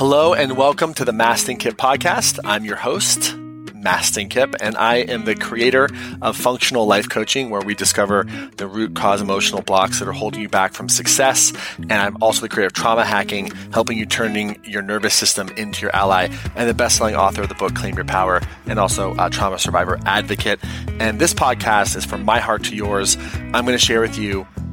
Hello and welcome to the Mastin Kipp podcast. I'm your host, Mastin Kipp, and I am the creator of Functional Life Coaching, where we discover the root cause emotional blocks that are holding you back from success. And I'm also the creator of Trauma Hacking, helping you turning your nervous system into your ally, and the best-selling author of the book Claim Your Power, and also a trauma survivor advocate. And this podcast is from my heart to yours. I'm going to share with you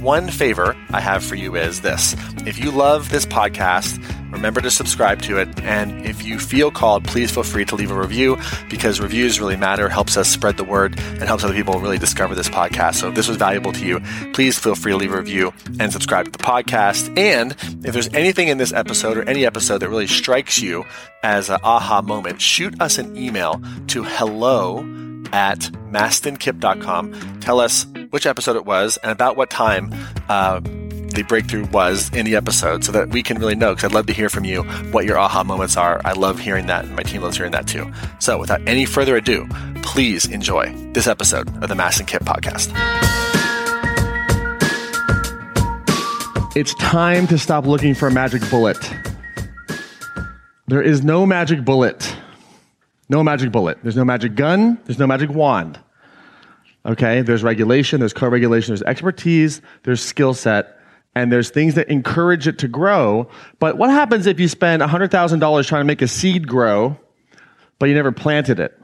One favor I have for you is this. If you love this podcast, remember to subscribe to it. And if you feel called, please feel free to leave a review because reviews really matter, helps us spread the word, and helps other people really discover this podcast. So if this was valuable to you, please feel free to leave a review and subscribe to the podcast. And if there's anything in this episode or any episode that really strikes you as an aha moment, shoot us an email to hello at mastinkipp.com. Tell us which episode it was and about what time uh, the breakthrough was in the episode so that we can really know because I'd love to hear from you what your aha moments are. I love hearing that and my team loves hearing that too. So without any further ado, please enjoy this episode of the Mastin Kipp podcast. It's time to stop looking for a magic bullet. There is no magic bullet. No magic bullet. There's no magic gun. There's no magic wand. Okay? There's regulation, there's co regulation, there's expertise, there's skill set, and there's things that encourage it to grow. But what happens if you spend $100,000 trying to make a seed grow, but you never planted it?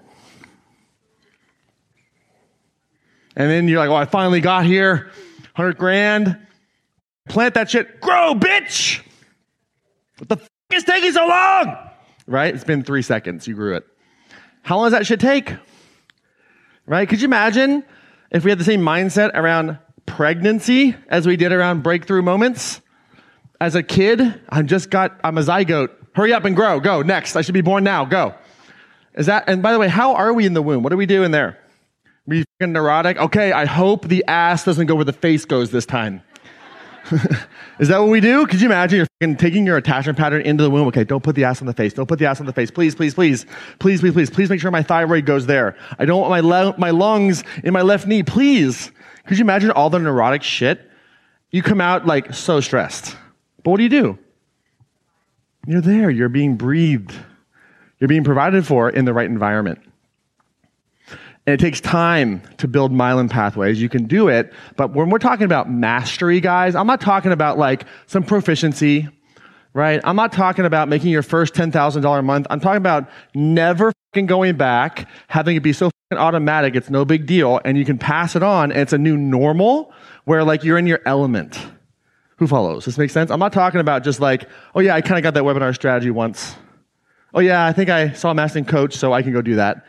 And then you're like, oh, I finally got here, 100 grand. Plant that shit. Grow, bitch! What the f is taking so long? Right? It's been three seconds. You grew it. How long does that should take? Right? Could you imagine if we had the same mindset around pregnancy as we did around breakthrough moments? As a kid, I'm just got, I'm a zygote. Hurry up and grow. Go. Next. I should be born now. Go. Is that, and by the way, how are we in the womb? What are we doing there? Are you fucking neurotic? Okay, I hope the ass doesn't go where the face goes this time. Is that what we do? Could you imagine you're taking your attachment pattern into the womb? Okay, don't put the ass on the face. Don't put the ass on the face. Please, please, please, please, please, please, please make sure my thyroid goes there. I don't want my, le- my lungs in my left knee. Please. Could you imagine all the neurotic shit? You come out like so stressed. But what do you do? You're there. You're being breathed. You're being provided for in the right environment. And it takes time to build myelin pathways. You can do it, but when we're talking about mastery, guys, I'm not talking about like some proficiency, right? I'm not talking about making your first $10,000 a month. I'm talking about never going back, having it be so automatic, it's no big deal, and you can pass it on, and it's a new normal where like you're in your element. Who follows? This makes sense? I'm not talking about just like, oh yeah, I kind of got that webinar strategy once. Oh yeah, I think I saw a mastering coach, so I can go do that.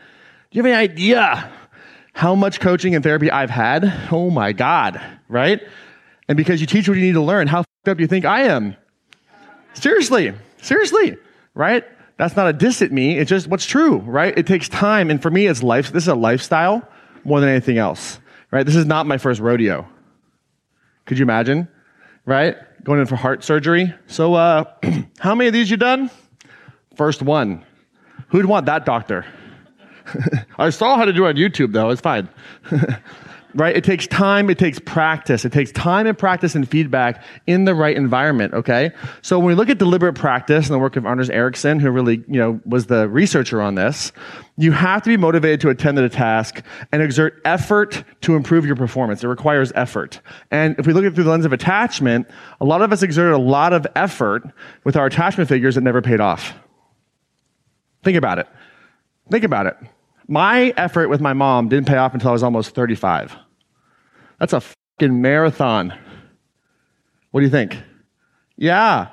You have any idea how much coaching and therapy I've had? Oh my God, right? And because you teach what you need to learn, how fucked up do you think I am? Seriously, seriously, right? That's not a diss at me. It's just what's true, right? It takes time. And for me, it's life. This is a lifestyle more than anything else, right? This is not my first rodeo. Could you imagine, right? Going in for heart surgery. So, uh, how many of these you done? First one. Who'd want that doctor? I saw how to do it on YouTube, though. It's fine. right? It takes time, it takes practice. It takes time and practice and feedback in the right environment, okay? So when we look at deliberate practice and the work of Anders Ericsson, who really, you know, was the researcher on this, you have to be motivated to attend to the task and exert effort to improve your performance. It requires effort. And if we look at it through the lens of attachment, a lot of us exerted a lot of effort with our attachment figures that never paid off. Think about it. Think about it. My effort with my mom didn't pay off until I was almost 35. That's a fucking marathon. What do you think? Yeah.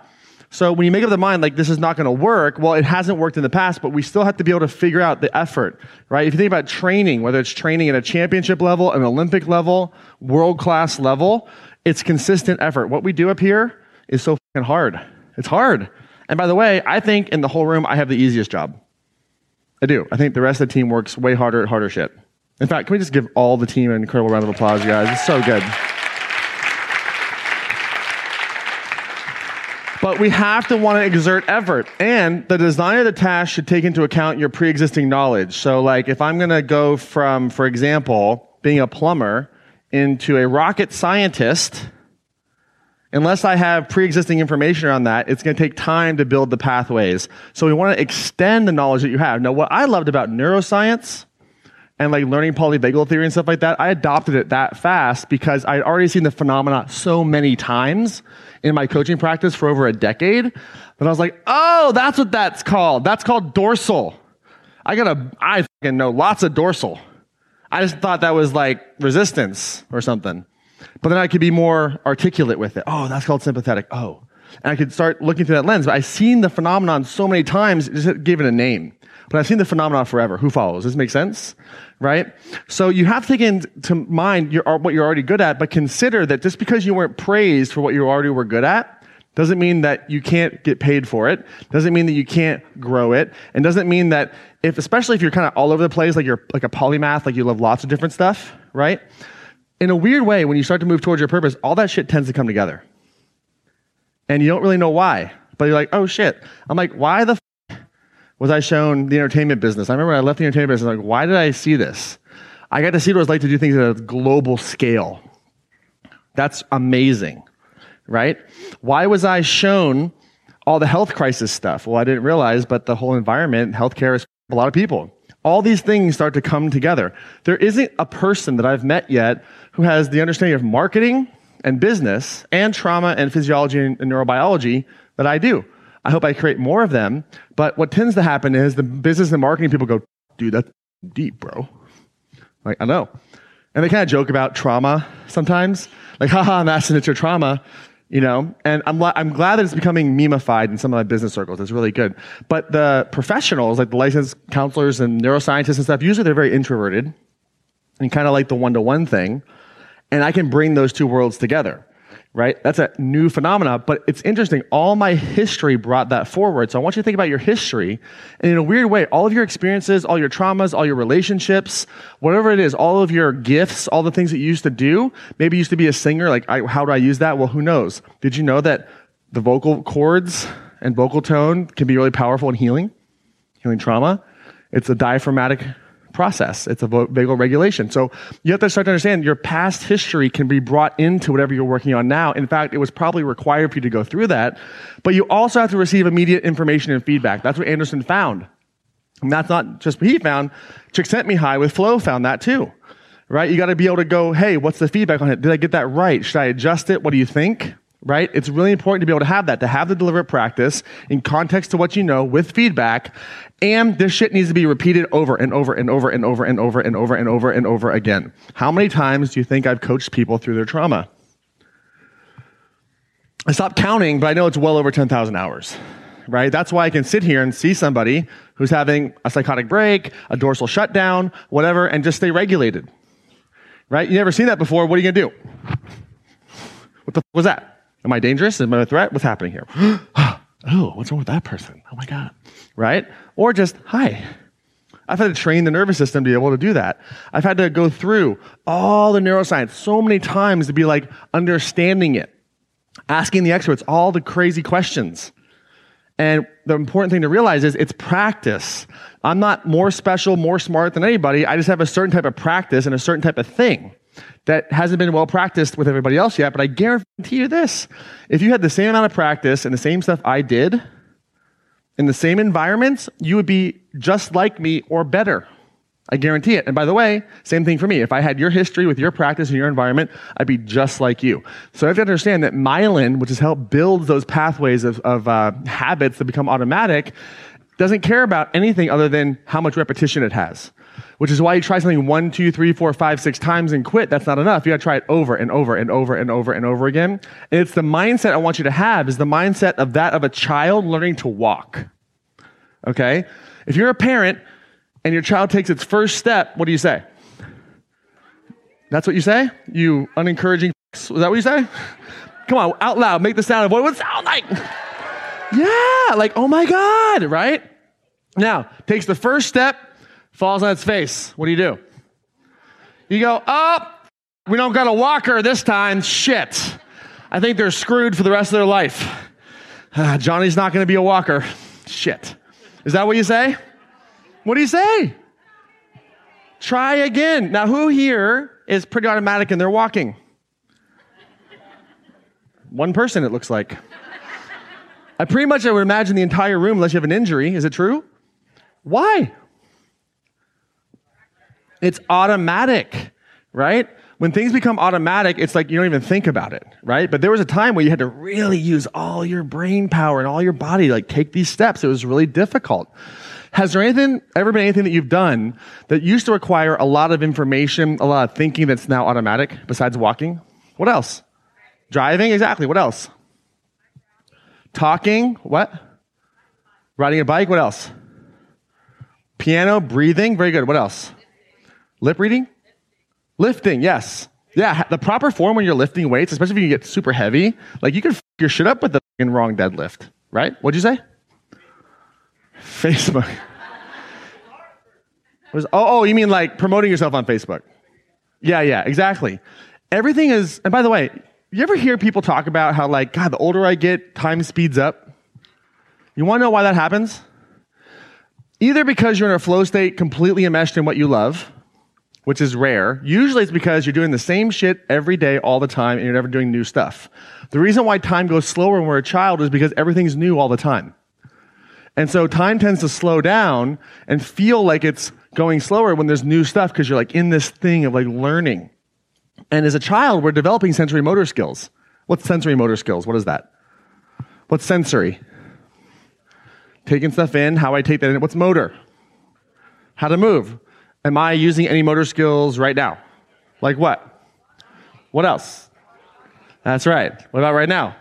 So when you make up the mind like this is not going to work, well, it hasn't worked in the past, but we still have to be able to figure out the effort, right? If you think about training, whether it's training at a championship level, an Olympic level, world class level, it's consistent effort. What we do up here is so fucking hard. It's hard. And by the way, I think in the whole room, I have the easiest job. I do. I think the rest of the team works way harder at harder shit. In fact, can we just give all the team an incredible round of applause, you guys? It's so good. But we have to want to exert effort. And the design of the task should take into account your pre existing knowledge. So, like, if I'm going to go from, for example, being a plumber into a rocket scientist, unless I have pre existing information around that, it's going to take time to build the pathways. So, we want to extend the knowledge that you have. Now, what I loved about neuroscience and like learning polyvagal theory and stuff like that, I adopted it that fast because I'd already seen the phenomena so many times in my coaching practice for over a decade that I was like, oh, that's what that's called. That's called dorsal. I gotta, I fucking know lots of dorsal. I just thought that was like resistance or something. But then I could be more articulate with it. Oh, that's called sympathetic. Oh. And I could start looking through that lens. But I've seen the phenomenon so many times, just gave it a name. But I've seen the phenomenon forever. Who follows? Does this make sense? Right? So you have to take into mind your, uh, what you're already good at, but consider that just because you weren't praised for what you already were good at, doesn't mean that you can't get paid for it. Doesn't mean that you can't grow it. And doesn't mean that if, especially if you're kind of all over the place, like you're like a polymath, like you love lots of different stuff, right? In a weird way, when you start to move towards your purpose, all that shit tends to come together. And you don't really know why. But you're like, oh shit. I'm like, why the f- was I shown the entertainment business? I remember I left the entertainment business, I'm like, why did I see this? I got to see what it was like to do things at a global scale. That's amazing, right? Why was I shown all the health crisis stuff? Well, I didn't realize, but the whole environment, healthcare is a lot of people. All these things start to come together. There isn't a person that I've met yet who has the understanding of marketing and business and trauma and physiology and neurobiology that I do. I hope I create more of them. But what tends to happen is the business and marketing people go, dude, that's deep, bro. Like, I know. And they kind of joke about trauma sometimes. Like, haha, I'm asking it's your trauma, you know? And I'm, I'm glad that it's becoming memeified in some of my business circles. It's really good. But the professionals, like the licensed counselors and neuroscientists and stuff, usually they're very introverted and kind of like the one to one thing. And I can bring those two worlds together right? That's a new phenomena, but it's interesting. All my history brought that forward. So I want you to think about your history. And in a weird way, all of your experiences, all your traumas, all your relationships, whatever it is, all of your gifts, all the things that you used to do, maybe used to be a singer. Like, I, how do I use that? Well, who knows? Did you know that the vocal cords and vocal tone can be really powerful in healing, healing trauma? It's a diaphragmatic process. It's a vagal regulation. So you have to start to understand your past history can be brought into whatever you're working on now. In fact, it was probably required for you to go through that. But you also have to receive immediate information and feedback. That's what Anderson found. And that's not just what he found. Csikszentmihalyi with flow found that too. Right? You got to be able to go, hey, what's the feedback on it? Did I get that right? Should I adjust it? What do you think? right? It's really important to be able to have that, to have the deliberate practice in context to what you know with feedback. And this shit needs to be repeated over and over and over and over and over and over and over and over again. How many times do you think I've coached people through their trauma? I stopped counting, but I know it's well over 10,000 hours, right? That's why I can sit here and see somebody who's having a psychotic break, a dorsal shutdown, whatever, and just stay regulated, right? You never seen that before. What are you going to do? What the f- was that? Am I dangerous? Am I a threat? What's happening here? oh, what's wrong with that person? Oh my God. Right? Or just, hi. I've had to train the nervous system to be able to do that. I've had to go through all the neuroscience so many times to be like understanding it, asking the experts all the crazy questions. And the important thing to realize is it's practice. I'm not more special, more smart than anybody. I just have a certain type of practice and a certain type of thing that hasn't been well practiced with everybody else yet, but I guarantee you this. If you had the same amount of practice and the same stuff I did in the same environments, you would be just like me or better. I guarantee it. And by the way, same thing for me. If I had your history with your practice and your environment, I'd be just like you. So I have to understand that myelin, which has helped build those pathways of, of uh, habits that become automatic, doesn't care about anything other than how much repetition it has which is why you try something one, two, three, four, five, six times and quit. That's not enough. You got to try it over and over and over and over and over again. And it's the mindset I want you to have is the mindset of that of a child learning to walk. Okay? If you're a parent and your child takes its first step, what do you say? That's what you say? You unencouraging. Is that what you say? Come on, out loud, make the sound of what it would sound like. Yeah, like, oh my God, right? Now, takes the first step, falls on its face. What do you do? You go, oh, we don't got a walker this time. Shit. I think they're screwed for the rest of their life. Uh, Johnny's not going to be a walker. Shit. Is that what you say? What do you say? Try again. Now, who here is pretty automatic and they're walking? One person, it looks like. I pretty much I would imagine the entire room, unless you have an injury. Is it true? Why? It's automatic, right? When things become automatic, it's like you don't even think about it, right? But there was a time where you had to really use all your brain power and all your body, like take these steps. It was really difficult. Has there anything, ever been anything that you've done that used to require a lot of information, a lot of thinking that's now automatic besides walking? What else? Driving, exactly. What else? Talking, what? Riding a bike, what else? Piano, breathing, very good. What else? Lip reading? Lifting, yes. Yeah, the proper form when you're lifting weights, especially if you get super heavy, like you can f- your shit up with the wrong deadlift, right? What'd you say? Facebook. Was, oh, oh, you mean like promoting yourself on Facebook? Yeah, yeah, exactly. Everything is, and by the way, you ever hear people talk about how, like, God, the older I get, time speeds up? You want to know why that happens? Either because you're in a flow state completely enmeshed in what you love, which is rare. Usually it's because you're doing the same shit every day, all the time, and you're never doing new stuff. The reason why time goes slower when we're a child is because everything's new all the time. And so time tends to slow down and feel like it's going slower when there's new stuff because you're like in this thing of like learning. And as a child, we're developing sensory motor skills. What's sensory motor skills? What is that? What's sensory? Taking stuff in, how I take that in. What's motor? How to move. Am I using any motor skills right now? Like what? What else? That's right. What about right now?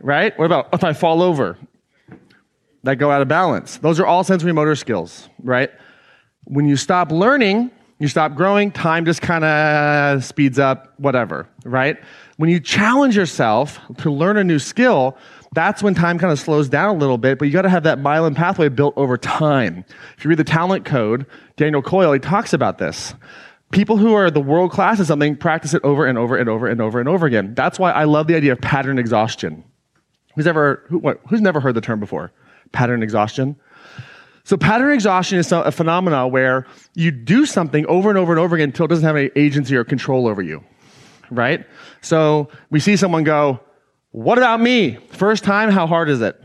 Right? What about if I fall over? That go out of balance. Those are all sensory motor skills, right? When you stop learning, you stop growing, time just kind of speeds up, whatever, right? When you challenge yourself to learn a new skill, that's when time kind of slows down a little bit, but you got to have that myelin pathway built over time. If you read the talent code, Daniel Coyle, he talks about this. People who are the world class at something practice it over and over and over and over and over again. That's why I love the idea of pattern exhaustion. Who's ever, who, what, who's never heard the term before? Pattern exhaustion? So pattern exhaustion is a phenomenon where you do something over and over and over again until it doesn't have any agency or control over you, right? So we see someone go, what about me? First time, how hard is it?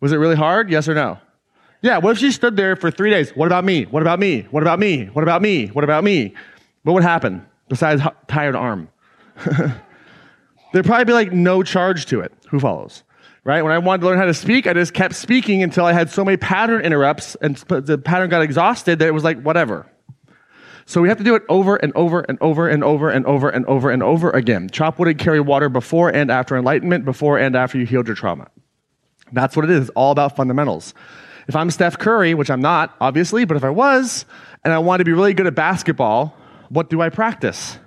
Was it really hard? Yes or no? Yeah, what if she stood there for three days? What about me? What about me? What about me? What about me? What about me? What would happen besides tired arm? There'd probably be like no charge to it. Who follows? right? When I wanted to learn how to speak, I just kept speaking until I had so many pattern interrupts and the pattern got exhausted that it was like, whatever. So we have to do it over and over and over and over and over and over and over again. Chop wood and carry water before and after enlightenment, before and after you healed your trauma. That's what it is. It's all about fundamentals. If I'm Steph Curry, which I'm not, obviously, but if I was, and I want to be really good at basketball, what do I practice?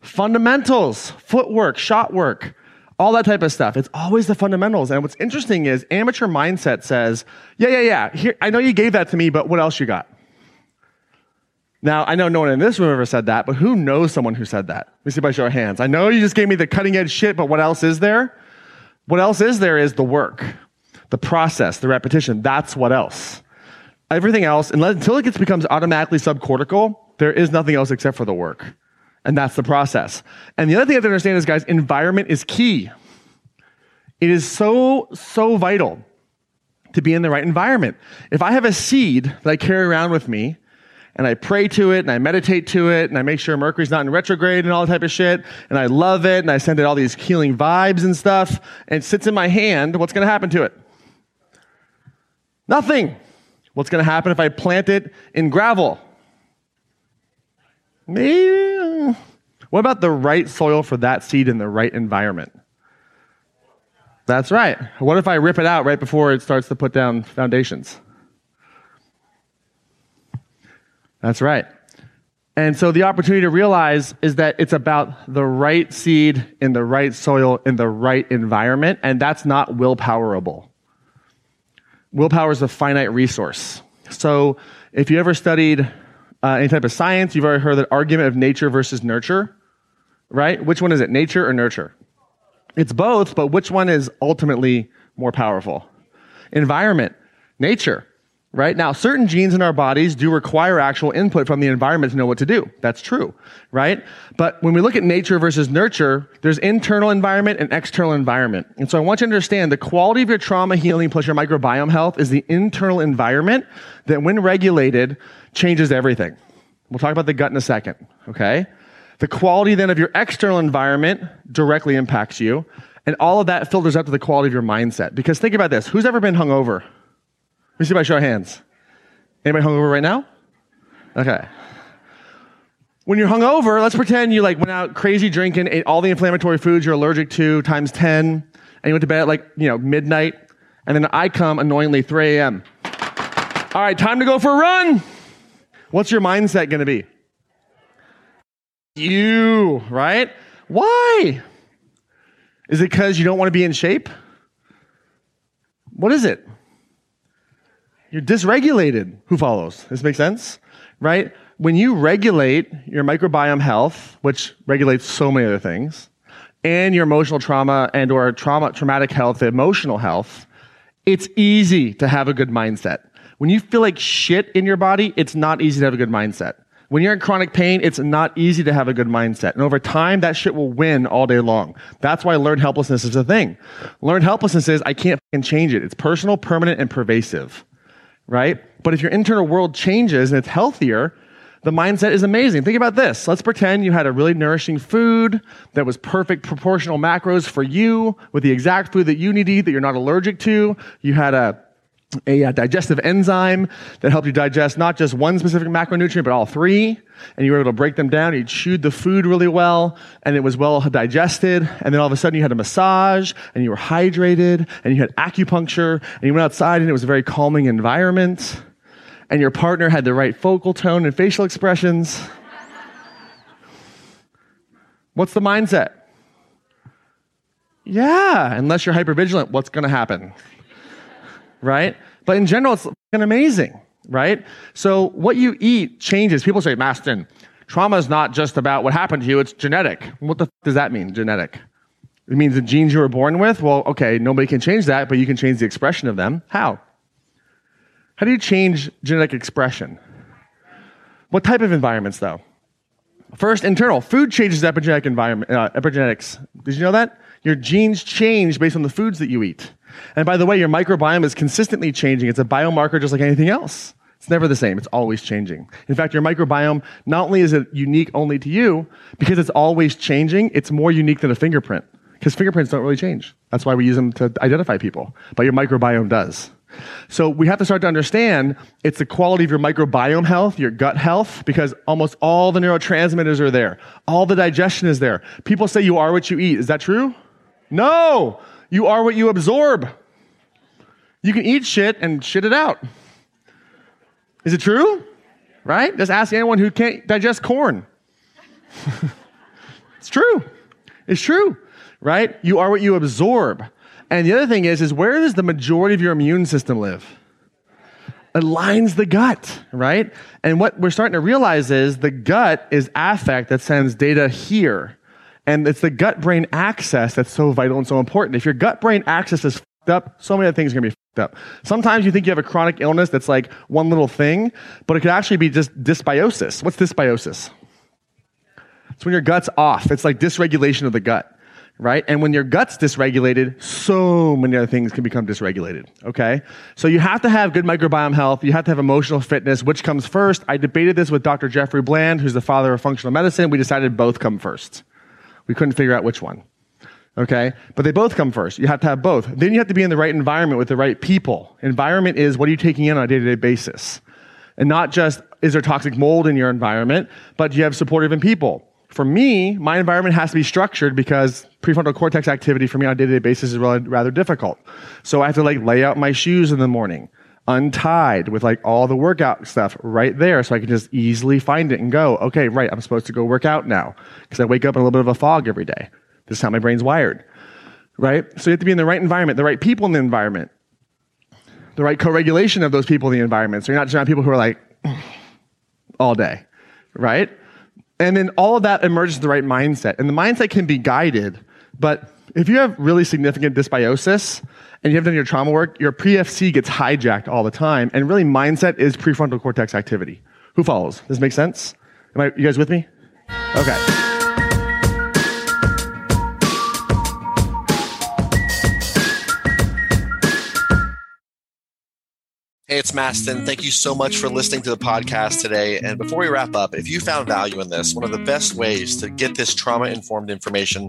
Fundamentals, footwork, shot work all that type of stuff. It's always the fundamentals. And what's interesting is amateur mindset says, yeah, yeah, yeah, here, I know you gave that to me, but what else you got? Now, I know no one in this room ever said that, but who knows someone who said that? Let me see by show of hands. I know you just gave me the cutting edge shit, but what else is there? What else is there is the work, the process, the repetition. That's what else. Everything else, unless, until it gets, becomes automatically subcortical, there is nothing else except for the work. And that's the process. And the other thing I have to understand is, guys, environment is key. It is so, so vital to be in the right environment. If I have a seed that I carry around with me, and I pray to it, and I meditate to it, and I make sure Mercury's not in retrograde and all that type of shit, and I love it, and I send it all these healing vibes and stuff, and it sits in my hand, what's going to happen to it? Nothing. What's going to happen if I plant it in gravel? Maybe. What about the right soil for that seed in the right environment? That's right. What if I rip it out right before it starts to put down foundations? That's right. And so the opportunity to realize is that it's about the right seed in the right soil in the right environment, and that's not willpowerable. Willpower is a finite resource. So if you ever studied uh, any type of science, you've already heard that argument of nature versus nurture, right? Which one is it, nature or nurture? It's both, but which one is ultimately more powerful? Environment, nature right? Now, certain genes in our bodies do require actual input from the environment to know what to do. That's true, right? But when we look at nature versus nurture, there's internal environment and external environment. And so I want you to understand the quality of your trauma healing plus your microbiome health is the internal environment that when regulated changes everything. We'll talk about the gut in a second, okay? The quality then of your external environment directly impacts you. And all of that filters up to the quality of your mindset. Because think about this. Who's ever been hungover? Me see by show of hands. Anybody hungover right now? Okay. When you're hungover, let's pretend you like went out crazy drinking, ate all the inflammatory foods you're allergic to times 10, and you went to bed at like, you know, midnight, and then I come annoyingly 3 a.m. All right, time to go for a run. What's your mindset going to be? You, right? Why? Is it because you don't want to be in shape? What is it? You're dysregulated. Who follows? This makes sense? Right? When you regulate your microbiome health, which regulates so many other things, and your emotional trauma and or trauma, traumatic health, emotional health, it's easy to have a good mindset. When you feel like shit in your body, it's not easy to have a good mindset. When you're in chronic pain, it's not easy to have a good mindset. And over time, that shit will win all day long. That's why learned helplessness is a thing. Learned helplessness is I can't change it. It's personal, permanent, and pervasive right? But if your internal world changes and it's healthier, the mindset is amazing. Think about this. Let's pretend you had a really nourishing food that was perfect proportional macros for you with the exact food that you need to eat that you're not allergic to. You had a a, uh, digestive enzyme that helped you digest not just one specific macronutrient, but all three. And you were able to break them down. You chewed the food really well, and it was well digested. And then all of a sudden, you had a massage, and you were hydrated, and you had acupuncture, and you went outside, and it was a very calming environment. And your partner had the right vocal tone and facial expressions. What's the mindset? Yeah, unless you're hypervigilant, what's going to happen? right? But in general, it's fucking amazing, right? So what you eat changes. People say, Mastin, trauma is not just about what happened to you, it's genetic. What the does that mean, genetic? It means the genes you were born with? Well, okay, nobody can change that, but you can change the expression of them. How? How do you change genetic expression? What type of environments, though? First, internal. Food changes epigenetic environment, uh, epigenetics. Did you know that? Your genes change based on the foods that you eat. And by the way, your microbiome is consistently changing. It's a biomarker just like anything else. It's never the same. It's always changing. In fact, your microbiome, not only is it unique only to you, because it's always changing, it's more unique than a fingerprint. Because fingerprints don't really change. That's why we use them to identify people. But your microbiome does. So we have to start to understand it's the quality of your microbiome health, your gut health, because almost all the neurotransmitters are there. All the digestion is there. People say you are what you eat. Is that true? No. You are what you absorb. You can eat shit and shit it out. Is it true? Right? Just ask anyone who can't digest corn. it's true. It's true. Right? You are what you absorb. And the other thing is, is where does the majority of your immune system live? It lines the gut, right? And what we're starting to realize is the gut is affect that sends data here. And it's the gut brain axis that's so vital and so important. If your gut brain axis is fucked up, so many other things are going to be fucked up. Sometimes you think you have a chronic illness that's like one little thing, but it could actually be just dysbiosis. What's dysbiosis? It's when your gut's off. It's like dysregulation of the gut, right? And when your gut's dysregulated, so many other things can become dysregulated, okay? So you have to have good microbiome health. You have to have emotional fitness. Which comes first? I debated this with Dr. Jeffrey Bland, who's the father of functional medicine. We decided both come first. We couldn't figure out which one. Okay? But they both come first. You have to have both. Then you have to be in the right environment with the right people. Environment is what are you taking in on a day to day basis? And not just is there toxic mold in your environment, but do you have supportive people? For me, my environment has to be structured because prefrontal cortex activity for me on a day to day basis is rather, rather difficult. So I have to like lay out my shoes in the morning untied with like all the workout stuff right there so I can just easily find it and go, okay, right, I'm supposed to go work out now because I wake up in a little bit of a fog every day. This is how my brain's wired, right? So you have to be in the right environment, the right people in the environment, the right co regulation of those people in the environment. So you're not just around people who are like all day, right? And then all of that emerges the right mindset. And the mindset can be guided, but if you have really significant dysbiosis and you have done your trauma work, your PFC gets hijacked all the time. And really, mindset is prefrontal cortex activity. Who follows? Does this make sense? Am I, you guys with me? Okay. Hey, it's Mastin. Thank you so much for listening to the podcast today. And before we wrap up, if you found value in this, one of the best ways to get this trauma informed information